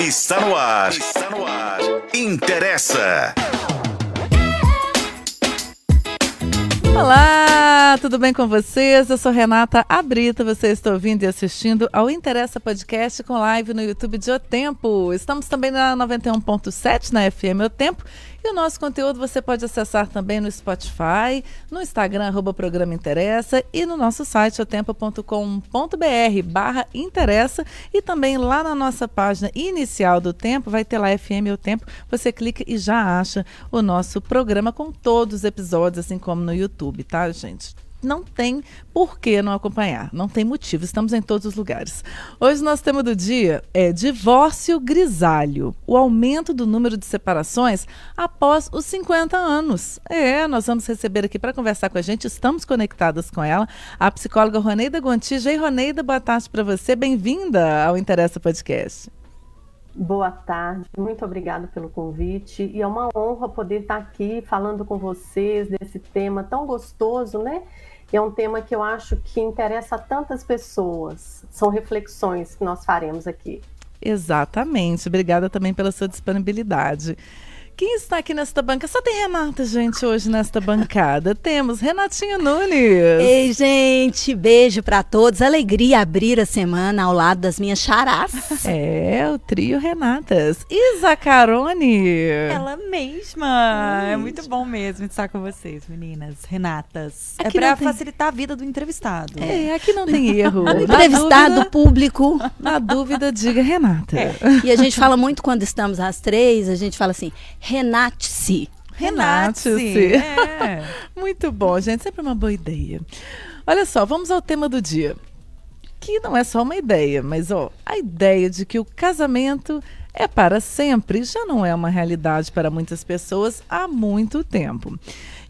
Está no ar. Está no ar. Interessa. Olá, tudo bem com vocês? Eu sou Renata Abrita, você está ouvindo e assistindo ao Interessa Podcast com live no YouTube de O Tempo. Estamos também na 91.7 na FM O Tempo e o nosso conteúdo você pode acessar também no Spotify, no Instagram, arroba Programa Interessa e no nosso site otempo.com.br barra Interessa e também lá na nossa página inicial do Tempo, vai ter lá FM O Tempo, você clica e já acha o nosso programa com todos os episódios, assim como no YouTube, tá, gente? Não tem por que não acompanhar, não tem motivo, estamos em todos os lugares. Hoje nosso tema do dia é divórcio grisalho, o aumento do número de separações após os 50 anos. É, nós vamos receber aqui para conversar com a gente, estamos conectadas com ela, a psicóloga Roneida Gontijo. E Roneida, boa tarde para você, bem-vinda ao Interessa Podcast. Boa tarde, muito obrigada pelo convite e é uma honra poder estar aqui falando com vocês desse tema tão gostoso, né? É um tema que eu acho que interessa a tantas pessoas. São reflexões que nós faremos aqui. Exatamente. Obrigada também pela sua disponibilidade. Quem está aqui nesta banca? Só tem Renata, gente, hoje nesta bancada. Temos Renatinho Nunes. Ei, gente, beijo para todos. Alegria abrir a semana ao lado das minhas charás. É, o trio Renatas. Isa Carone. Ela mesma. É muito bom mesmo estar com vocês, meninas. Renatas. É aqui é para tem... facilitar a vida do entrevistado. É, aqui não tem erro. O entrevistado dúvida, público. Na dúvida, diga Renata. É. E a gente fala muito quando estamos às três, a gente fala assim Renate-se. Renate-se. É. Muito bom, gente. Sempre uma boa ideia. Olha só, vamos ao tema do dia. Que não é só uma ideia, mas ó, a ideia de que o casamento é para sempre já não é uma realidade para muitas pessoas há muito tempo.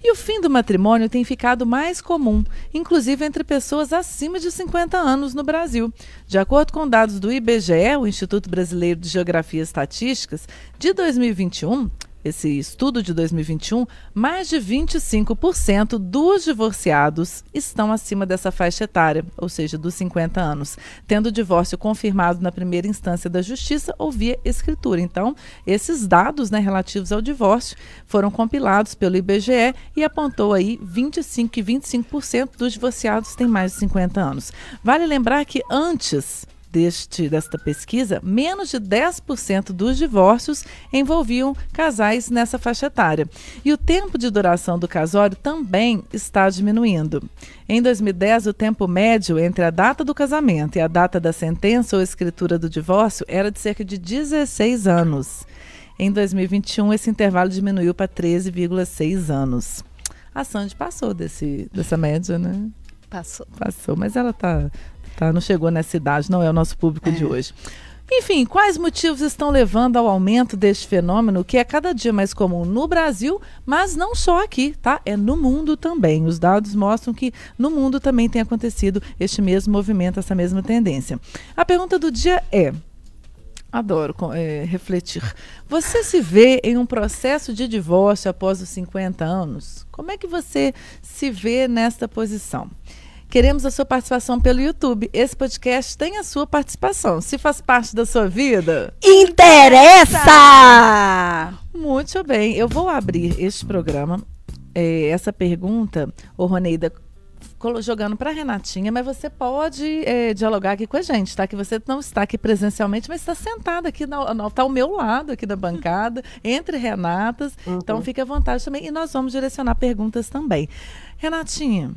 E o fim do matrimônio tem ficado mais comum, inclusive entre pessoas acima de 50 anos no Brasil. De acordo com dados do IBGE, o Instituto Brasileiro de Geografia e Estatísticas, de 2021, esse estudo de 2021, mais de 25% dos divorciados estão acima dessa faixa etária, ou seja, dos 50 anos, tendo o divórcio confirmado na primeira instância da justiça ou via escritura. Então, esses dados né, relativos ao divórcio foram compilados pelo IBGE e apontou aí 25 e 25% dos divorciados têm mais de 50 anos. Vale lembrar que antes deste, desta pesquisa, menos de 10% dos divórcios envolviam casais nessa faixa etária. E o tempo de duração do casório também está diminuindo. Em 2010, o tempo médio entre a data do casamento e a data da sentença ou escritura do divórcio era de cerca de 16 anos. Em 2021, esse intervalo diminuiu para 13,6 anos. A Sandy passou desse, dessa média, né? Passou. Passou, mas ela está tá? Não chegou nessa idade, não é o nosso público é. de hoje. Enfim, quais motivos estão levando ao aumento deste fenômeno que é cada dia mais comum no Brasil, mas não só aqui, tá? É no mundo também. Os dados mostram que no mundo também tem acontecido este mesmo movimento, essa mesma tendência. A pergunta do dia é: Adoro é, refletir. Você se vê em um processo de divórcio após os 50 anos? Como é que você se vê nesta posição? Queremos a sua participação pelo YouTube. Esse podcast tem a sua participação. Se faz parte da sua vida, interessa! Muito bem. Eu vou abrir este programa, é, essa pergunta, ô Roneida, jogando para Renatinha, mas você pode é, dialogar aqui com a gente, tá? Que você não está aqui presencialmente, mas está sentada aqui, está ao meu lado aqui da bancada, entre Renatas. Uhum. Então fique à vontade também. E nós vamos direcionar perguntas também. Renatinha,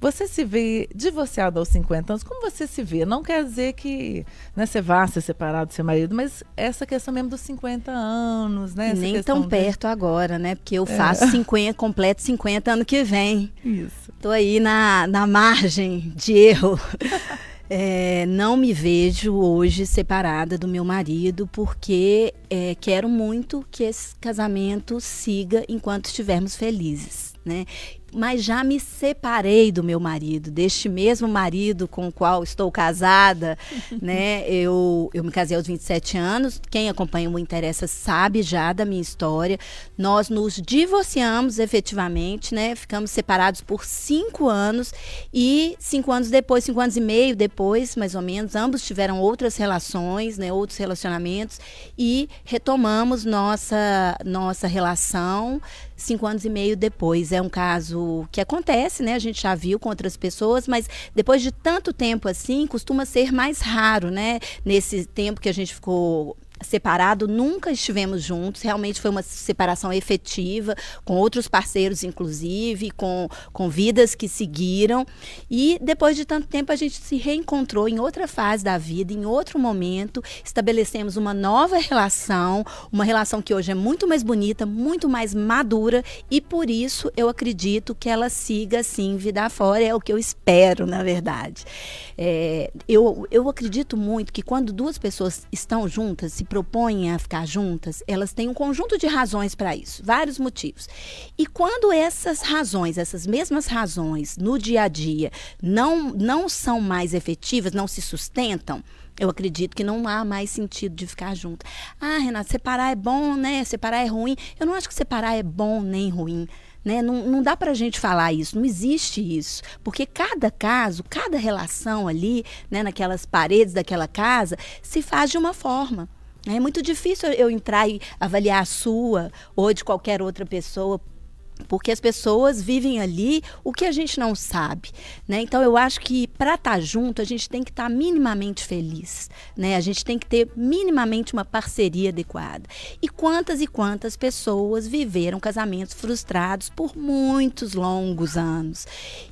você se vê divorciado aos 50 anos, como você se vê? Não quer dizer que né, você vá ser separado do seu marido, mas essa questão mesmo dos 50 anos, né? Nem tão de... perto agora, né? Porque eu é. faço 50, completo 50 ano que vem. Isso. Tô aí na, na margem de erro. É, não me vejo hoje separada do meu marido porque é, quero muito que esse casamento siga enquanto estivermos felizes. Né? Mas já me separei do meu marido, deste mesmo marido com o qual estou casada, né? Eu, eu me casei aos 27 anos. Quem acompanha o Interessa sabe já da minha história. Nós nos divorciamos efetivamente, né? Ficamos separados por cinco anos e cinco anos depois, cinco anos e meio depois, mais ou menos, ambos tiveram outras relações, né? Outros relacionamentos e retomamos nossa nossa relação cinco anos e meio depois. É um caso que acontece, né? A gente já viu com outras pessoas, mas depois de tanto tempo assim, costuma ser mais raro, né? Nesse tempo que a gente ficou separado, nunca estivemos juntos. Realmente foi uma separação efetiva, com outros parceiros, inclusive, com, com vidas que seguiram. E depois de tanto tempo, a gente se reencontrou em outra fase da vida, em outro momento. Estabelecemos uma nova relação, uma relação que hoje é muito mais bonita, muito mais madura. E por isso eu acredito que ela siga assim, vida fora. É o que eu espero, na verdade. É, eu, eu acredito muito que quando duas pessoas estão juntas, se propõem a ficar juntas, elas têm um conjunto de razões para isso, vários motivos. E quando essas razões, essas mesmas razões no dia a dia, não, não são mais efetivas, não se sustentam, eu acredito que não há mais sentido de ficar junto. Ah, Renata, separar é bom, né? Separar é ruim. Eu não acho que separar é bom nem ruim. Né? Não, não dá para a gente falar isso, não existe isso. Porque cada caso, cada relação ali, né, naquelas paredes daquela casa, se faz de uma forma. É muito difícil eu entrar e avaliar a sua ou de qualquer outra pessoa porque as pessoas vivem ali o que a gente não sabe, né? Então eu acho que para estar tá junto a gente tem que estar tá minimamente feliz, né? A gente tem que ter minimamente uma parceria adequada. E quantas e quantas pessoas viveram casamentos frustrados por muitos longos anos?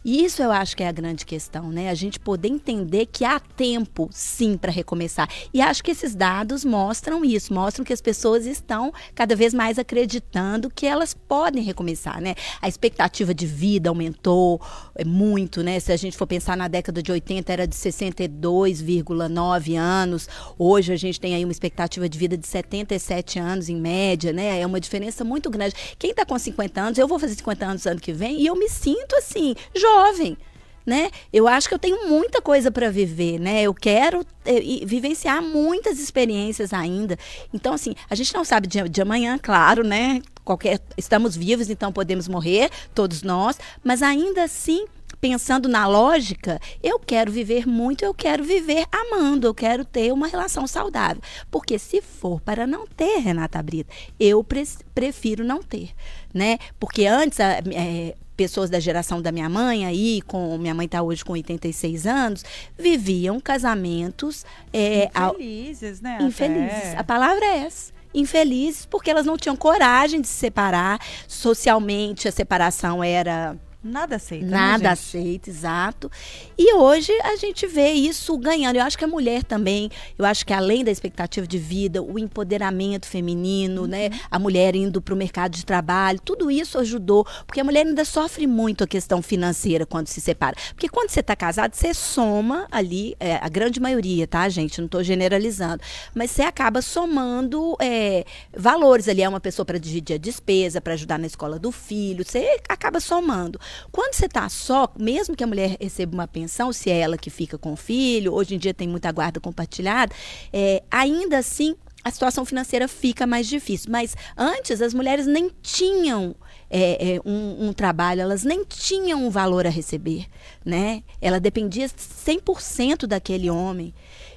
E isso eu acho que é a grande questão, né? A gente poder entender que há tempo sim para recomeçar. E acho que esses dados mostram isso, mostram que as pessoas estão cada vez mais acreditando que elas podem recomeçar né? A expectativa de vida aumentou é, muito, né? Se a gente for pensar na década de 80 era de 62,9 anos. Hoje a gente tem aí uma expectativa de vida de 77 anos em média, né? É uma diferença muito grande. Quem está com 50 anos, eu vou fazer 50 anos ano que vem e eu me sinto assim, jovem né? Eu acho que eu tenho muita coisa para viver, né? Eu quero é, vivenciar muitas experiências ainda. Então, assim, a gente não sabe de, de amanhã, claro, né? Qualquer, estamos vivos, então podemos morrer, todos nós, mas ainda assim pensando na lógica, eu quero viver muito, eu quero viver amando, eu quero ter uma relação saudável. Porque se for para não ter, Renata Brita, eu pre prefiro não ter, né? Porque antes, é, pessoas da geração da minha mãe, aí, com minha mãe está hoje com 86 anos, viviam casamentos é, infelizes, né? Infelizes. Até. A palavra é essa infelizes porque elas não tinham coragem de se separar. Socialmente, a separação era Nada aceita. Né, Nada né, aceita, exato. E hoje a gente vê isso ganhando. Eu acho que a mulher também, eu acho que além da expectativa de vida, o empoderamento feminino, uhum. né? A mulher indo para o mercado de trabalho, tudo isso ajudou. Porque a mulher ainda sofre muito a questão financeira quando se separa. Porque quando você está casado, você soma ali, é, a grande maioria, tá, gente? Não estou generalizando. Mas você acaba somando é, valores ali. É uma pessoa para dividir a despesa, para ajudar na escola do filho. Você acaba somando. Quando você está só, mesmo que a mulher receba uma pensão, se é ela que fica com o filho, hoje em dia tem muita guarda compartilhada, é, ainda assim a situação financeira fica mais difícil. Mas antes as mulheres nem tinham é, é, um, um, trabalho, elas nem tinham um valor a receber, né? Ela dependia 100% daquele homem.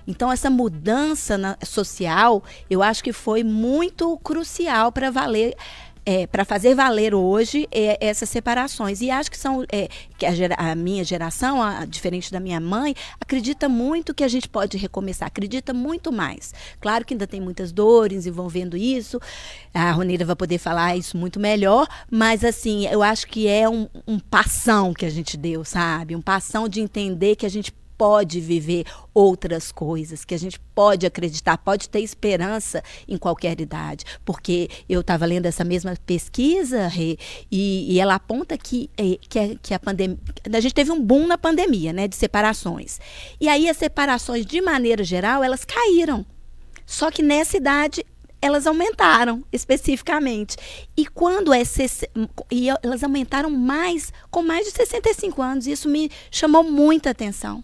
Então essa mudança na, social, eu acho que foi muito crucial para valer é, para fazer valer hoje é, essas separações. E acho que são é, que a, gera, a, minha geração, a, diferente da minha mãe, acredita muito que a gente pode recomeçar, acredita muito mais. Claro que ainda tem muitas dores envolvendo isso, a Roneira vai poder falar isso muito melhor, mas assim, eu acho que é um, um passão que a gente deu, sabe? Um passão de entender que a gente pode viver outras coisas, que a gente pode acreditar, pode ter esperança em qualquer idade. Porque eu estava lendo essa mesma pesquisa, Rê, e, e, ela aponta que, é, que, a, que a pandemia. A gente teve um boom na pandemia, né? De separações. E aí as separações, de maneira geral, elas caíram. Só que nessa idade elas aumentaram especificamente. E quando é e elas aumentaram mais com mais de 65 anos, isso me chamou muita atenção.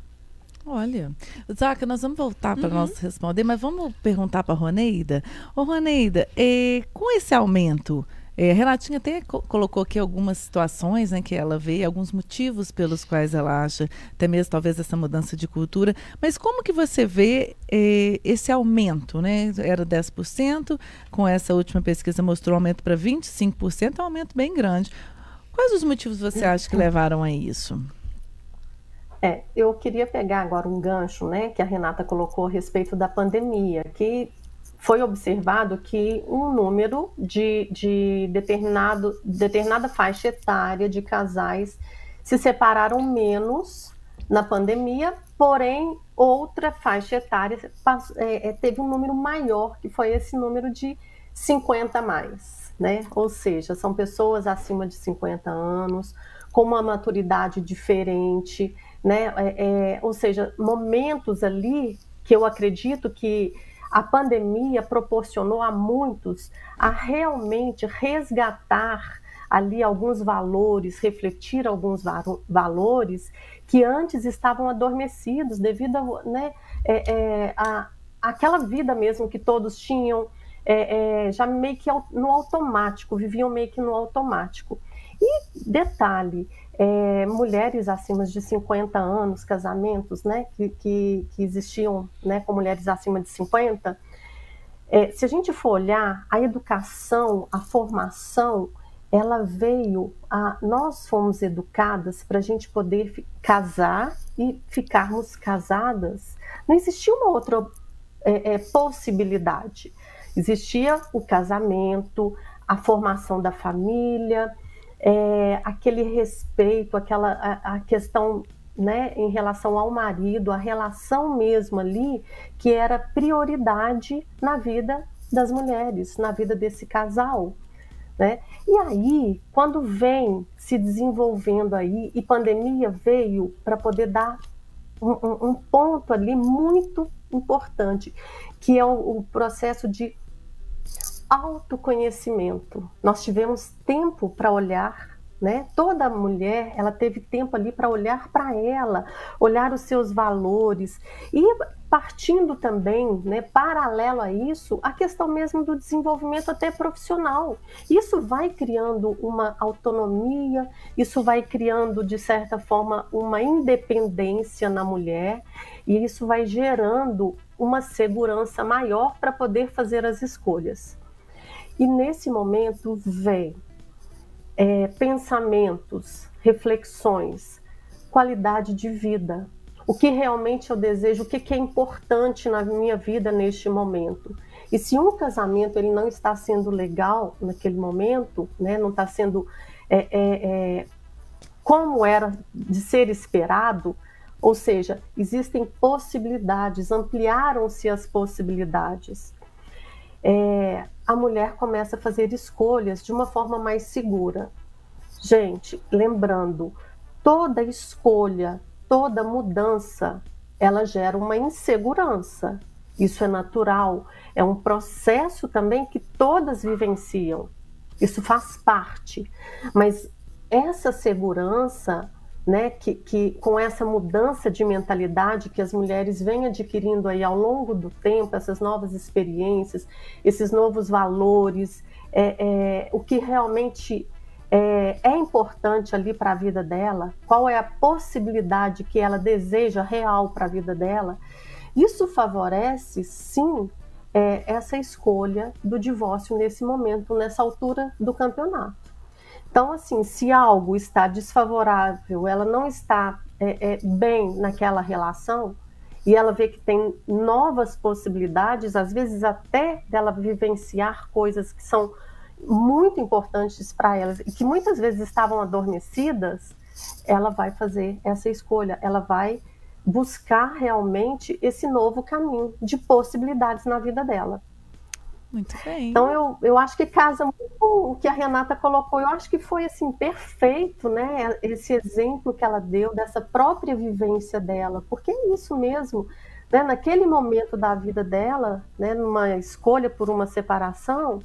Olha, Zaca, nós vamos voltar para uhum. nós responder, mas vamos perguntar para a Roneida. Ô, Roneida, eh, com esse aumento, é, a Renatinha até co colocou aqui algumas situações né, que ela vê, alguns motivos pelos quais ela acha, até mesmo talvez essa mudança de cultura. Mas como que você vê é, esse aumento? Né? Era 10%, com essa última pesquisa mostrou um aumento para 25%, é um aumento bem grande. Quais os motivos você acha que levaram a isso? É, eu queria pegar agora um gancho, né, que a Renata colocou a respeito da pandemia, que foi observado que um número de, de determinado, determinada faixa etária de casais se separaram menos na pandemia, porém outra faixa etária é, é, teve um número maior, que foi esse número de 50 mais, né? Ou seja, são pessoas acima de 50 anos, com uma maturidade diferente, né? É, é, ou seja, momentos ali que eu acredito que a pandemia proporcionou a muitos a realmente resgatar ali alguns valores, refletir alguns valores que antes estavam adormecidos devido a, né, é, é, a aquela vida mesmo que todos tinham, é, é já meio que no automático, viviam meio que no automático. E detalhe, é, mulheres acima de 50 anos, casamentos né, que, que, que existiam né, com mulheres acima de 50, é, se a gente for olhar, a educação, a formação, ela veio a. Nós fomos educadas para a gente poder casar e ficarmos casadas. Não existia uma outra é, é, possibilidade. Existia o casamento, a formação da família, é, aquele respeito, aquela a, a questão né, em relação ao marido, a relação mesmo ali, que era prioridade na vida das mulheres, na vida desse casal. Né? E aí, quando vem se desenvolvendo aí, e pandemia veio para poder dar um, um, ponto ali muito importante, que é o, o processo de autoconhecimento. Nós tivemos tempo para olhar, né? Toda mulher, ela teve tempo ali para olhar para ela, olhar os seus valores e partindo também, né, paralelo a isso, a questão mesmo do desenvolvimento até profissional. Isso vai criando uma autonomia, isso vai criando de certa forma uma independência na mulher e isso vai gerando uma segurança maior para poder fazer as escolhas. E nesse momento vem é, pensamentos, reflexões, qualidade de vida. O que realmente eu desejo, o que, que é importante na minha vida neste momento. E se um casamento ele não está sendo legal naquele momento, né, não está sendo é, é, é, como era de ser esperado, ou seja, existem possibilidades, ampliaram-se as possibilidades. É, a mulher começa a fazer escolhas de uma forma mais segura. Gente, lembrando, toda escolha, toda mudança, ela gera uma insegurança. Isso é natural, é um processo também que todas vivenciam. Isso faz parte. Mas essa segurança né, que, que, com essa mudança de mentalidade que as mulheres vêm adquirindo aí ao longo do tempo, essas novas experiências, esses novos valores, é, é o que realmente é, é importante ali para a vida dela, qual é a possibilidade que ela deseja real para a vida dela, isso favorece, sim, é, essa escolha do divórcio nesse momento, nessa altura do campeonato. Então, assim, se algo está desfavorável, ela não está é, é, bem naquela relação, e ela vê que tem novas possibilidades, às vezes até dela vivenciar coisas que são muito importantes para elas e que muitas vezes estavam adormecidas, ela vai fazer essa escolha, ela vai buscar realmente esse novo caminho de possibilidades na vida dela. Muito bem. Então eu, eu acho que casa muito o que a Renata colocou. Eu acho que foi assim perfeito, né? Esse exemplo que ela deu dessa própria vivência dela, porque é isso mesmo. né, naquele momento da vida dela, né, numa escolha por uma separação,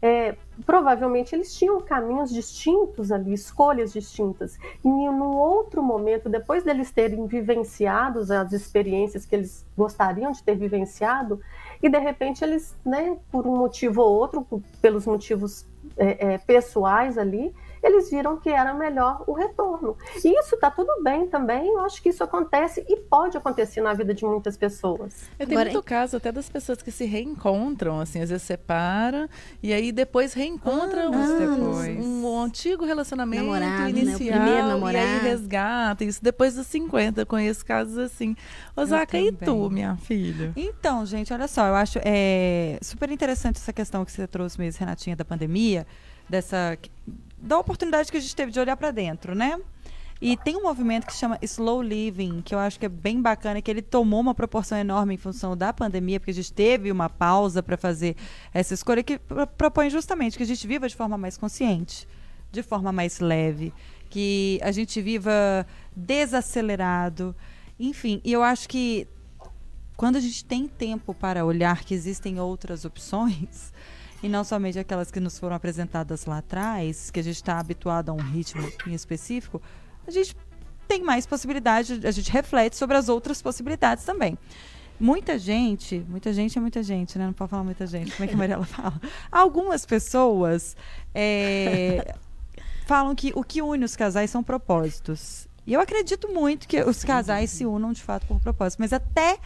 é, provavelmente eles tinham caminhos distintos ali, escolhas distintas. E num outro momento, depois deles terem vivenciado as experiências que eles gostariam de ter vivenciado, e de repente eles, né, por um motivo ou outro, pelos motivos é, é, pessoais ali, eles viram que era melhor o retorno. E isso está tudo bem também, eu acho que isso acontece e pode acontecer na vida de muitas pessoas. Eu tenho Agora, muito caso até das pessoas que se reencontram, assim, às vezes separa e aí depois reencontram depois. Um, antigo relacionamento namorado, né? inicial né? e aí resgata, isso depois dos 50, eu conheço casos assim. Osaka, e tu, minha filha? Então, gente, olha só, eu acho é, super interessante essa questão que você trouxe mesmo, Renatinha, da pandemia, dessa da oportunidade que a gente teve de olhar para dentro, né? E tem um movimento que se chama Slow Living, que eu acho que é bem bacana, que ele tomou uma proporção enorme em função da pandemia, porque a gente teve uma pausa para fazer essa escolha, que propõe justamente que a gente viva de forma mais consciente, de forma mais leve, que a gente viva desacelerado. Enfim, e eu acho que quando a gente tem tempo para olhar que existem outras opções, e não somente aquelas que nos foram apresentadas lá atrás, que a gente está habituado a um ritmo em específico, a gente tem mais possibilidade, a gente reflete sobre as outras possibilidades também. Muita gente, muita gente é muita gente, né? Não pode falar muita gente. Como é que a Mariela fala? Algumas pessoas é, falam que o que une os casais são propósitos. E eu acredito muito que os casais se unam de fato por propósito, mas até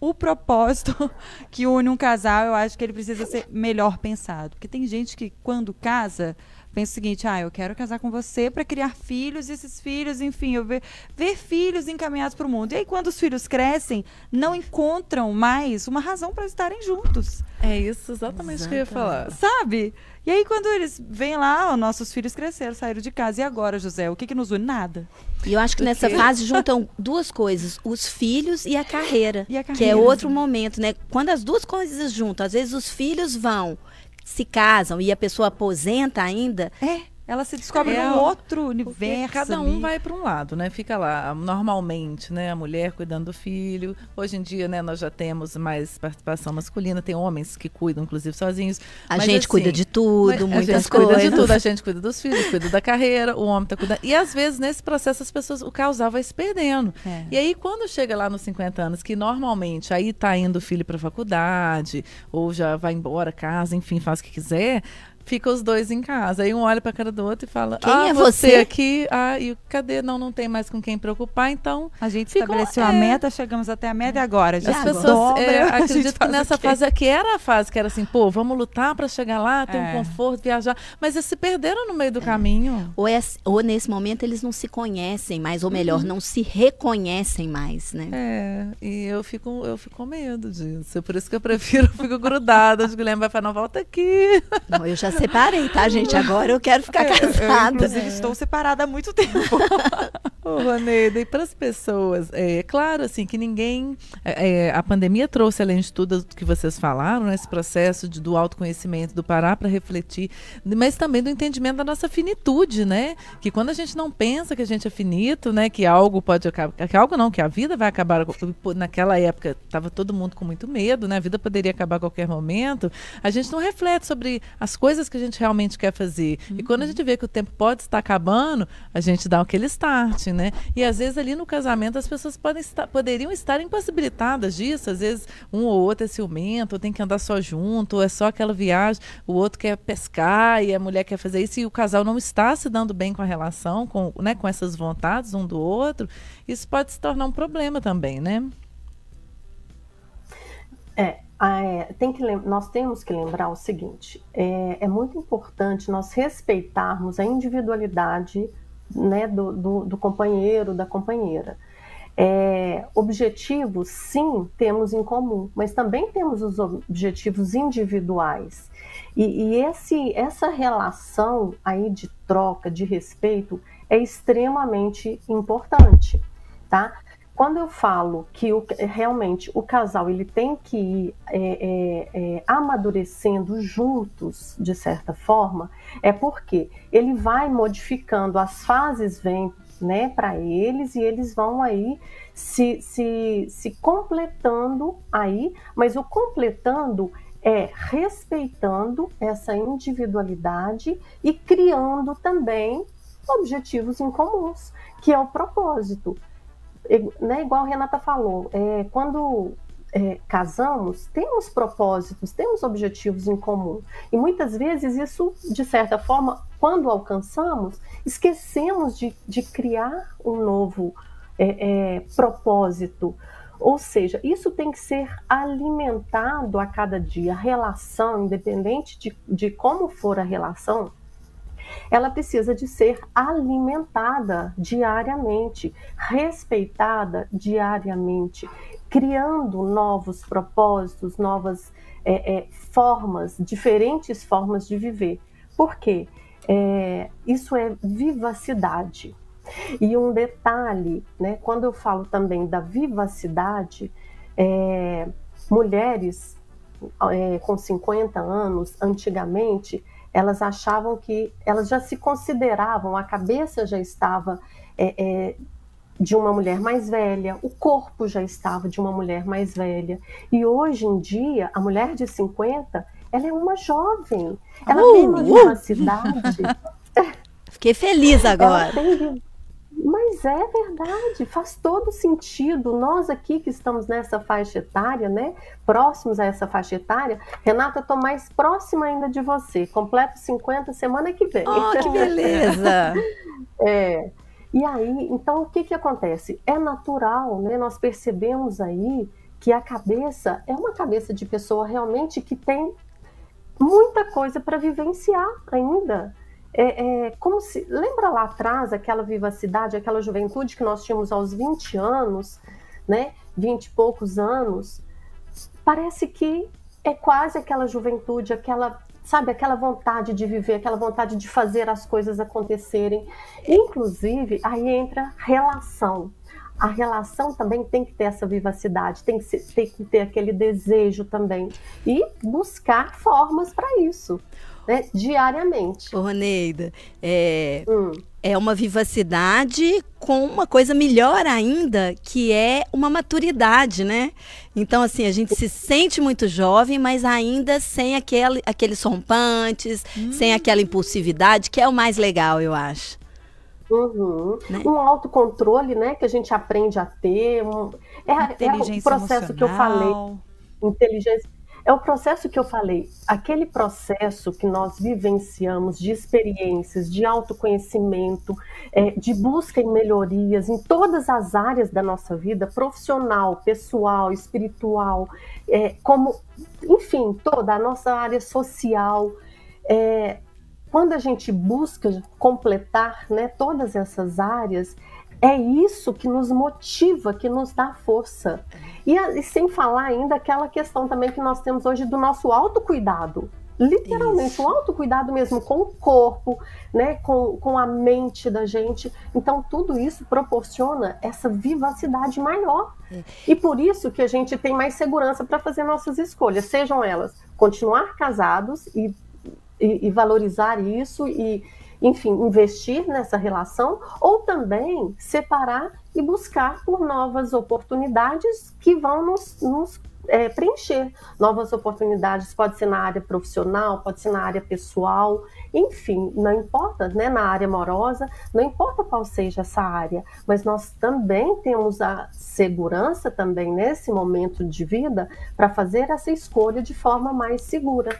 o propósito que une um casal, eu acho que ele precisa ser melhor pensado. Porque tem gente que, quando casa, pensa o seguinte: ah, eu quero casar com você para criar filhos, e esses filhos, enfim, eu ver, ver filhos encaminhados para o mundo. E aí, quando os filhos crescem, não encontram mais uma razão para estarem juntos. É isso exatamente o que eu ia falar. Sabe? E aí, quando eles vêm lá, ó, nossos filhos cresceram, saíram de casa. E agora, José, o que, que nos une? Nada. E eu acho que nessa fase juntam duas coisas: os filhos e a carreira. E a carreira. Que é outro momento, né? Quando as duas coisas juntam, às vezes os filhos vão, se casam e a pessoa aposenta ainda. É ela se descobre é, num outro universo. Cada um vai para um lado, né? Fica lá, normalmente, né? A mulher cuidando do filho. Hoje em dia, né, nós já temos mais participação masculina, tem homens que cuidam, inclusive, sozinhos. A mas, gente assim, cuida de tudo, muitas a gente coisas. cuida de tudo, a gente cuida dos filhos, cuida da carreira, o homem está cuidando. E às vezes, nesse processo, as pessoas, o casal vai se perdendo. É. E aí, quando chega lá nos 50 anos, que normalmente aí tá indo o filho para faculdade, ou já vai embora, casa, enfim, faz o que quiser, fica os dois em casa. Aí um olha para a cara do outro e fala: Quem ah, é você? aqui? Ah, e cadê? Não, não tem mais com quem preocupar. Então. A gente estabeleceu é... a meta, chegamos até a meta e agora. Já As pessoas dobra, é, acredito que nessa fase aqui era a fase que era assim, pô, vamos lutar para chegar lá, ter é. um conforto, viajar. Mas eles se perderam no meio do caminho. Ou, é, ou nesse momento eles não se conhecem mais, ou melhor, uhum. não se reconhecem mais, né? É, e eu fico, eu fico com medo disso. Por isso que eu prefiro, eu fico grudada. O Guilherme vai falar, não, volta aqui. Não, eu já separei, tá, gente? Agora eu quero ficar casada. Eu, inclusive, é. estou separada há muito tempo. Ô, Roneida, e para as pessoas, é claro, assim, que ninguém. É, é, a pandemia trouxe, além de tudo que vocês falaram, né, esse processo de, do autoconhecimento, do parar para refletir, mas também do entendimento da nossa finitude, né? Que quando a gente não pensa que a gente é finito, né, que algo pode acabar. Que algo não, que a vida vai acabar. Naquela época, estava todo mundo com muito medo, né? A vida poderia acabar a qualquer momento. A gente não reflete sobre as coisas que a gente realmente quer fazer. Uhum. E quando a uhum. gente vê que o tempo pode estar acabando, a gente dá aquele start, né? E às vezes ali no casamento as pessoas podem estar, poderiam estar impossibilitadas disso. Às vezes um ou outro é ciumento, ou tem que andar só junto, ou é só aquela viagem, o outro quer pescar e a mulher quer fazer isso, e o casal não está se dando bem com a relação, com, né, com essas vontades um do outro, isso pode se tornar um problema também, né? É, ah, é, tem que, nós temos que lembrar o seguinte: é, é, muito importante nós respeitarmos a individualidade né, do, do, do companheiro, da companheira. É, objetivos, sim, temos em comum, mas também temos os objetivos individuais. E, e esse, essa relação aí de troca, de respeito, é extremamente importante, tá? Quando eu falo que o, realmente o casal ele tem que ir é, é, é, amadurecendo juntos, de certa forma, é porque ele vai modificando, as fases vêm né, para eles e eles vão aí se, se, se completando aí, mas o completando é respeitando essa individualidade e criando também objetivos em comuns, que é o propósito. Né, igual a Renata falou, é, quando é, casamos, temos propósitos, temos objetivos em comum. E muitas vezes isso, de certa forma, quando alcançamos, esquecemos de, de criar um novo é, é, propósito. Ou seja, isso tem que ser alimentado a cada dia. A relação, independente de, de como for a relação, ela precisa de ser alimentada diariamente, respeitada diariamente criando novos propósitos, novas é, é, formas, diferentes formas de viver. Por quê? É, isso é vivacidade. E um detalhe, né, quando eu falo também da vivacidade, é, mulheres é, com 50 anos, antigamente, elas achavam que elas já se consideravam, a cabeça já estava é, é, de uma mulher mais velha, o corpo já estava de uma mulher mais velha. E hoje em dia, a mulher de 50, ela é uma jovem. Ela uh, tem uma vivacidade. Uh. Fiquei feliz agora. Tem... Mas é verdade, faz todo sentido. Nós aqui que estamos nessa faixa etária, né? Próximos a essa faixa etária, Renata, estou mais próxima ainda de você. Completo 50 semana que vem. Oh, que beleza! é. E aí, então, o que, que acontece? É natural, né? Nós percebemos aí que a cabeça é uma cabeça de pessoa realmente que tem muita coisa para vivenciar ainda. É, é, como se lembra lá atrás aquela vivacidade, aquela juventude que nós tínhamos aos 20 anos, né? 20 e poucos anos. Parece que é quase aquela juventude, aquela sabe, aquela vontade de viver, aquela vontade de fazer as coisas acontecerem. Inclusive, aí entra relação. A relação também tem que ter essa vivacidade, tem que, ser, tem que ter aquele desejo também. E buscar formas para isso né, diariamente. Ô, Roneida, é, hum. é uma vivacidade com uma coisa melhor ainda, que é uma maturidade, né? Então, assim, a gente se sente muito jovem, mas ainda sem aquele, aqueles rompantes, hum. sem aquela impulsividade, que é o mais legal, eu acho. Uhum. Né? Um autocontrole, né, que a gente aprende a ter. Um, é, é o processo emocional. que eu falei. Inteligência é o processo que eu falei, aquele processo que nós vivenciamos de experiências, de autoconhecimento, é, de busca em melhorias em todas as áreas da nossa vida, profissional, pessoal, espiritual, é, como, enfim, toda a nossa área social. É, quando a gente busca completar né, todas essas áreas, é isso que nos motiva, que nos dá força. E, e, sem falar ainda aquela questão também que nós temos hoje do nosso autocuidado. Literalmente, isso. um autocuidado mesmo com o corpo, né, com, com a mente da gente. Então, tudo isso proporciona essa vivacidade maior. É. E por isso que a gente tem mais segurança para fazer nossas escolhas, sejam elas continuar casados e, e, e valorizar isso e enfim, investir nessa relação ou também separar e buscar por novas oportunidades que vão nos, nos é, preencher. Novas oportunidades, pode ser na área profissional, pode ser na área pessoal, enfim, não importa, né, na área amorosa, não importa qual seja essa área, mas nós também temos a segurança também nesse momento de vida para fazer essa escolha de forma mais segura.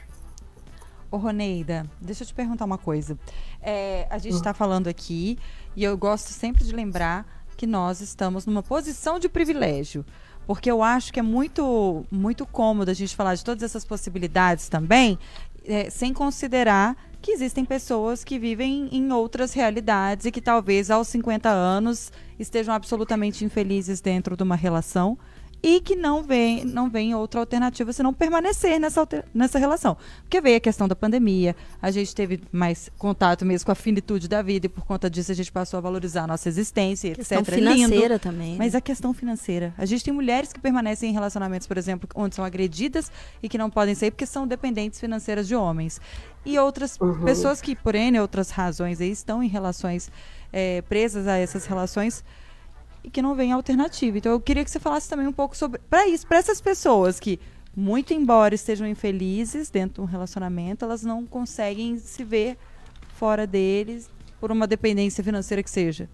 Ô, Roneida, deixa eu te perguntar uma coisa. É, a gente está falando aqui e eu gosto sempre de lembrar que nós estamos numa posição de privilégio. Porque eu acho que é muito, muito cômodo a gente falar de todas essas possibilidades também, é, sem considerar que existem pessoas que vivem em outras realidades e que talvez aos 50 anos estejam absolutamente infelizes dentro de uma relação e que não vem, não vem outra alternativa senão permanecer nessa, nessa relação. Porque veio a questão da pandemia, a gente teve mais contato mesmo com a finitude da vida e por conta disso a gente passou a valorizar a nossa existência, questão etc. financeira Lindo, também. Mas né? a questão financeira. A gente tem mulheres que permanecem em relacionamentos, por exemplo, onde são agredidas e que não podem sair porque são dependentes financeiras de homens. E outras uhum. pessoas que, por N outras razões, aí, estão em relações é, presas a essas relações e que não vem alternativa. Então eu queria que você falasse também um pouco sobre para isso, para essas pessoas que muito embora estejam infelizes dentro de um relacionamento, elas não conseguem se ver fora deles por uma dependência financeira que seja.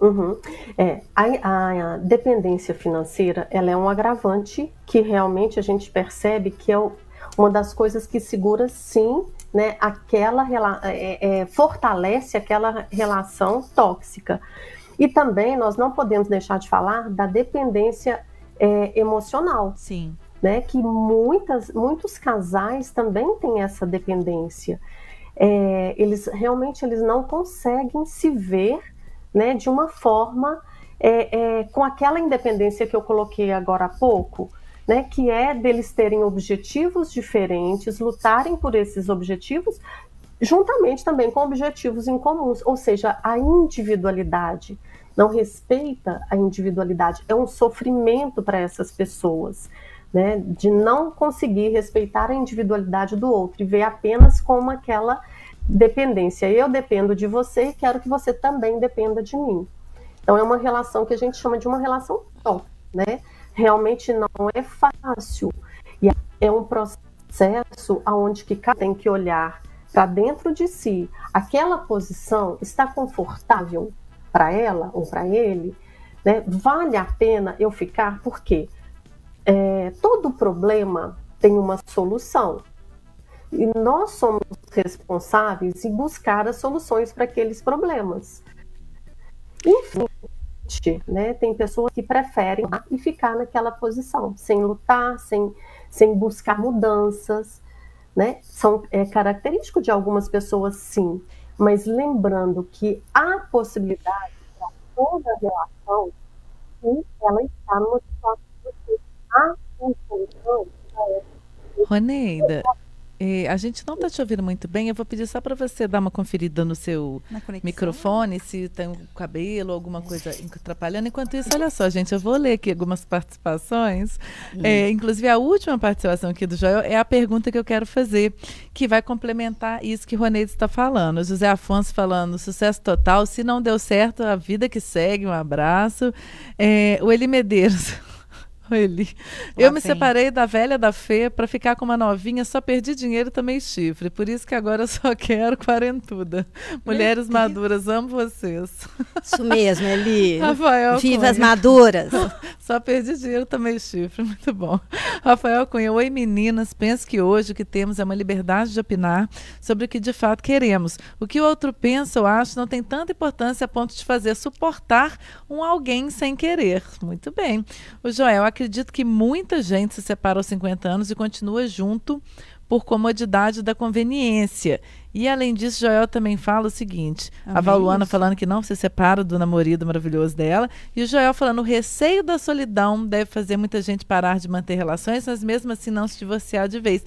Uhum. É, a, a, dependência financeira ela é um agravante que realmente a gente percebe que é o, uma das coisas que segura sim né, aquela é, é, fortalece aquela relação tóxica. E também nós não podemos deixar de falar da dependência é, emocional. Sim. Né, que muitas, muitos casais também têm essa dependência. É, eles realmente eles não conseguem se ver né, de uma forma é, é, com aquela independência que eu coloquei agora há pouco, né, que é deles terem objetivos diferentes, lutarem por esses objetivos, juntamente também com objetivos em comuns, ou seja, a individualidade não respeita a individualidade. É um sofrimento para essas pessoas, né? De não conseguir respeitar a individualidade do outro e ver apenas como aquela dependência. Eu dependo de você e quero que você também dependa de mim. Então é uma relação que a gente chama de uma relação top, né? Realmente não é fácil e é um processo aonde que cada tem que olhar para dentro de si. Aquela posição está confortável para ela ou para ele, né, vale a pena eu ficar, porque é, todo problema tem uma solução. E nós somos responsáveis em buscar as soluções para aqueles problemas. Enfim, né, tem pessoas que preferem e ficar naquela posição, sem lutar, sem, sem buscar mudanças. Né? São, é característico de algumas pessoas, sim mas lembrando que há possibilidade para toda relação que ela está numa situação que há uma solução para essa Roneida, é, a gente não está te ouvindo muito bem. Eu vou pedir só para você dar uma conferida no seu microfone, se tem um cabelo, alguma coisa atrapalhando. Enquanto isso, olha só, gente, eu vou ler aqui algumas participações. É, inclusive, a última participação aqui do Joel é a pergunta que eu quero fazer, que vai complementar isso que o Roneide está falando. José Afonso falando, sucesso total. Se não deu certo, a vida que segue. Um abraço. É, o Eli Medeiros. Ele. Eu me separei da velha da Fê para ficar com uma novinha, só perdi dinheiro e também chifre. Por isso que agora eu só quero quarentuda. Mulheres maduras, amo vocês. Isso mesmo, Eli. Rafael Vivas Cunha. maduras. Só perdi dinheiro também chifre, muito bom. Rafael Cunha, oi meninas, penso que hoje o que temos é uma liberdade de opinar sobre o que de fato queremos. O que o outro pensa ou acha não tem tanta importância a ponto de fazer suportar um alguém sem querer. Muito bem. O Joel, acredito que muita gente se separa aos 50 anos e continua junto por comodidade da conveniência. E além disso, Joel também fala o seguinte: Amém. a Valuana falando que não se separa do namorado maravilhoso dela, e o Joel falando o receio da solidão deve fazer muita gente parar de manter relações, mas mesmo assim não se divorciar de vez.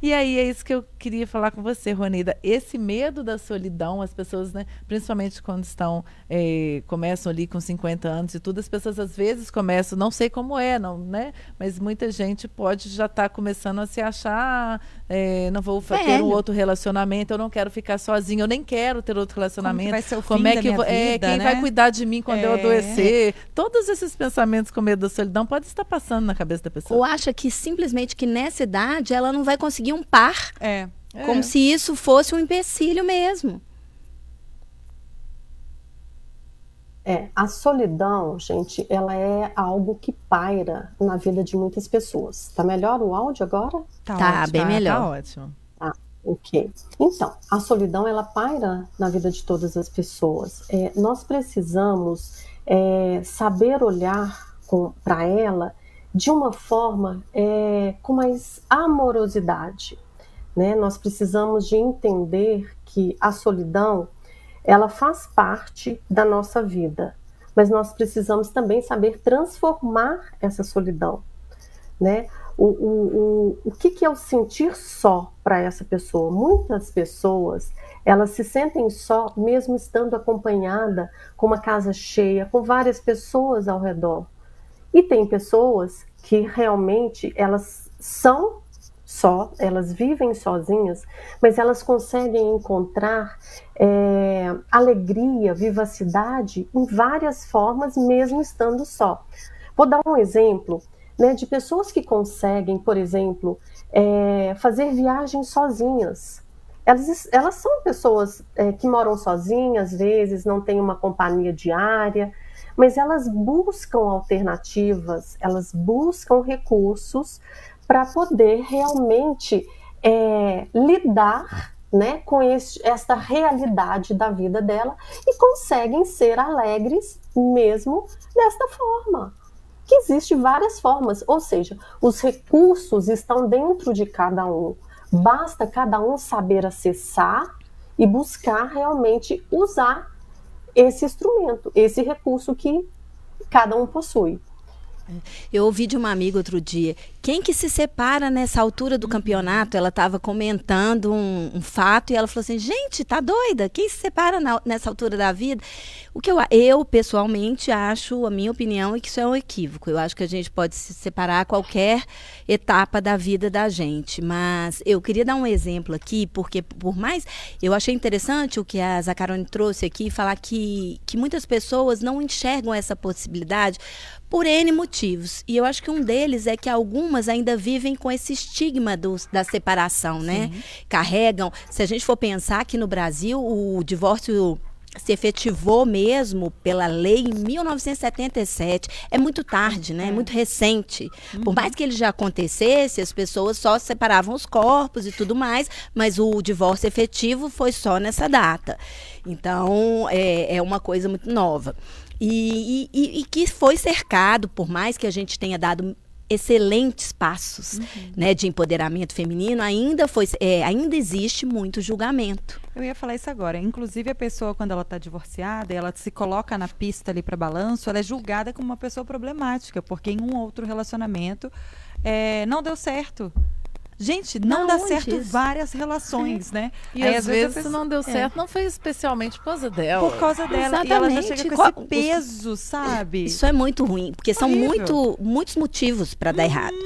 E aí é isso que eu queria falar com você, Ronida. Esse medo da solidão, as pessoas, né, principalmente quando estão, é, começam ali com 50 anos e tudo, as pessoas às vezes começam, não sei como é, não, né? Mas muita gente pode já estar tá começando a se achar, é, não vou é. ter um outro relacionamento, eu não quero ficar sozinho, eu nem quero ter outro relacionamento. Como, vai ser o como é que vou, é, vida, quem né? vai cuidar de mim quando eu é. adoecer? Todos esses pensamentos com medo da solidão podem estar passando na cabeça da pessoa. Ou acha que simplesmente que nessa idade ela não vai conseguir conseguir um par. É. Como é. se isso fosse um empecilho mesmo. É, a solidão, gente, ela é algo que paira na vida de muitas pessoas. Tá melhor o áudio agora? Tá, tá ótimo, bem tá, melhor. Tá ótimo. Ah, ok. Então, a solidão, ela paira na vida de todas as pessoas. É, nós precisamos é, saber olhar para ela de uma forma é, com mais amorosidade. Né? Nós precisamos de entender que a solidão ela faz parte da nossa vida. mas nós precisamos também saber transformar essa solidão, né? O, o, o, o que, que é o sentir só para essa pessoa? Muitas pessoas elas se sentem só, mesmo estando acompanhada com uma casa cheia, com várias pessoas ao redor. E tem pessoas que realmente elas são só, elas vivem sozinhas, mas elas conseguem encontrar é, alegria, vivacidade em várias formas, mesmo estando só. Vou dar um exemplo né, de pessoas que conseguem, por exemplo, é, fazer viagens sozinhas. Elas, elas são pessoas é, que moram sozinhas, às vezes, não têm uma companhia diária, mas elas buscam alternativas, elas buscam recursos para poder realmente é, lidar né, com este, esta realidade da vida dela e conseguem ser alegres mesmo desta forma. Que existe várias formas, ou seja, os recursos estão dentro de cada um. Basta cada um saber acessar e buscar realmente usar esse instrumento, esse recurso que cada um possui. Eu ouvi de uma amiga outro dia, quem que se separa nessa altura do campeonato? Ela estava comentando um, um, fato e ela falou assim, gente, tá doida? Quem se separa na, nessa altura da vida? O que eu, eu, pessoalmente, acho, a minha opinião, é que isso é um equívoco. Eu acho que a gente pode se separar a qualquer etapa da vida da gente. Mas eu queria dar um exemplo aqui, porque por mais... Eu achei interessante o que a Zacarone trouxe aqui, falar que, que muitas pessoas não enxergam essa possibilidade por N motivos. E eu acho que um deles é que algumas ainda vivem com esse estigma do, da separação, né? Carregam. Se a gente for pensar que no Brasil o divórcio se efetivou mesmo pela lei em 1977. É muito tarde, né? É muito recente. Uhum. Por mais que ele já acontecesse, as pessoas só separavam os corpos e tudo mais, mas o divórcio efetivo foi só nessa data. Então, é, é uma coisa muito nova. E, e, e, que foi cercado, por mais que a gente tenha dado excelentes passos uhum. né, de empoderamento feminino, ainda, foi, é, ainda existe muito julgamento. Eu ia falar isso agora. Inclusive, a pessoa, quando ela está divorciada, ela se coloca na pista ali para balanço, ela é julgada como uma pessoa problemática, porque em um outro relacionamento é, não deu certo. Gente, não, não dá certo isso? várias relações, né? E Aí, às, vezes, vezes não deu é. certo, é. não foi especialmente por causa dela. Por causa dela. Exatamente. E ela já chega com esse peso, sabe? Isso é muito ruim, porque são muito, muitos motivos para dar uhum. errado.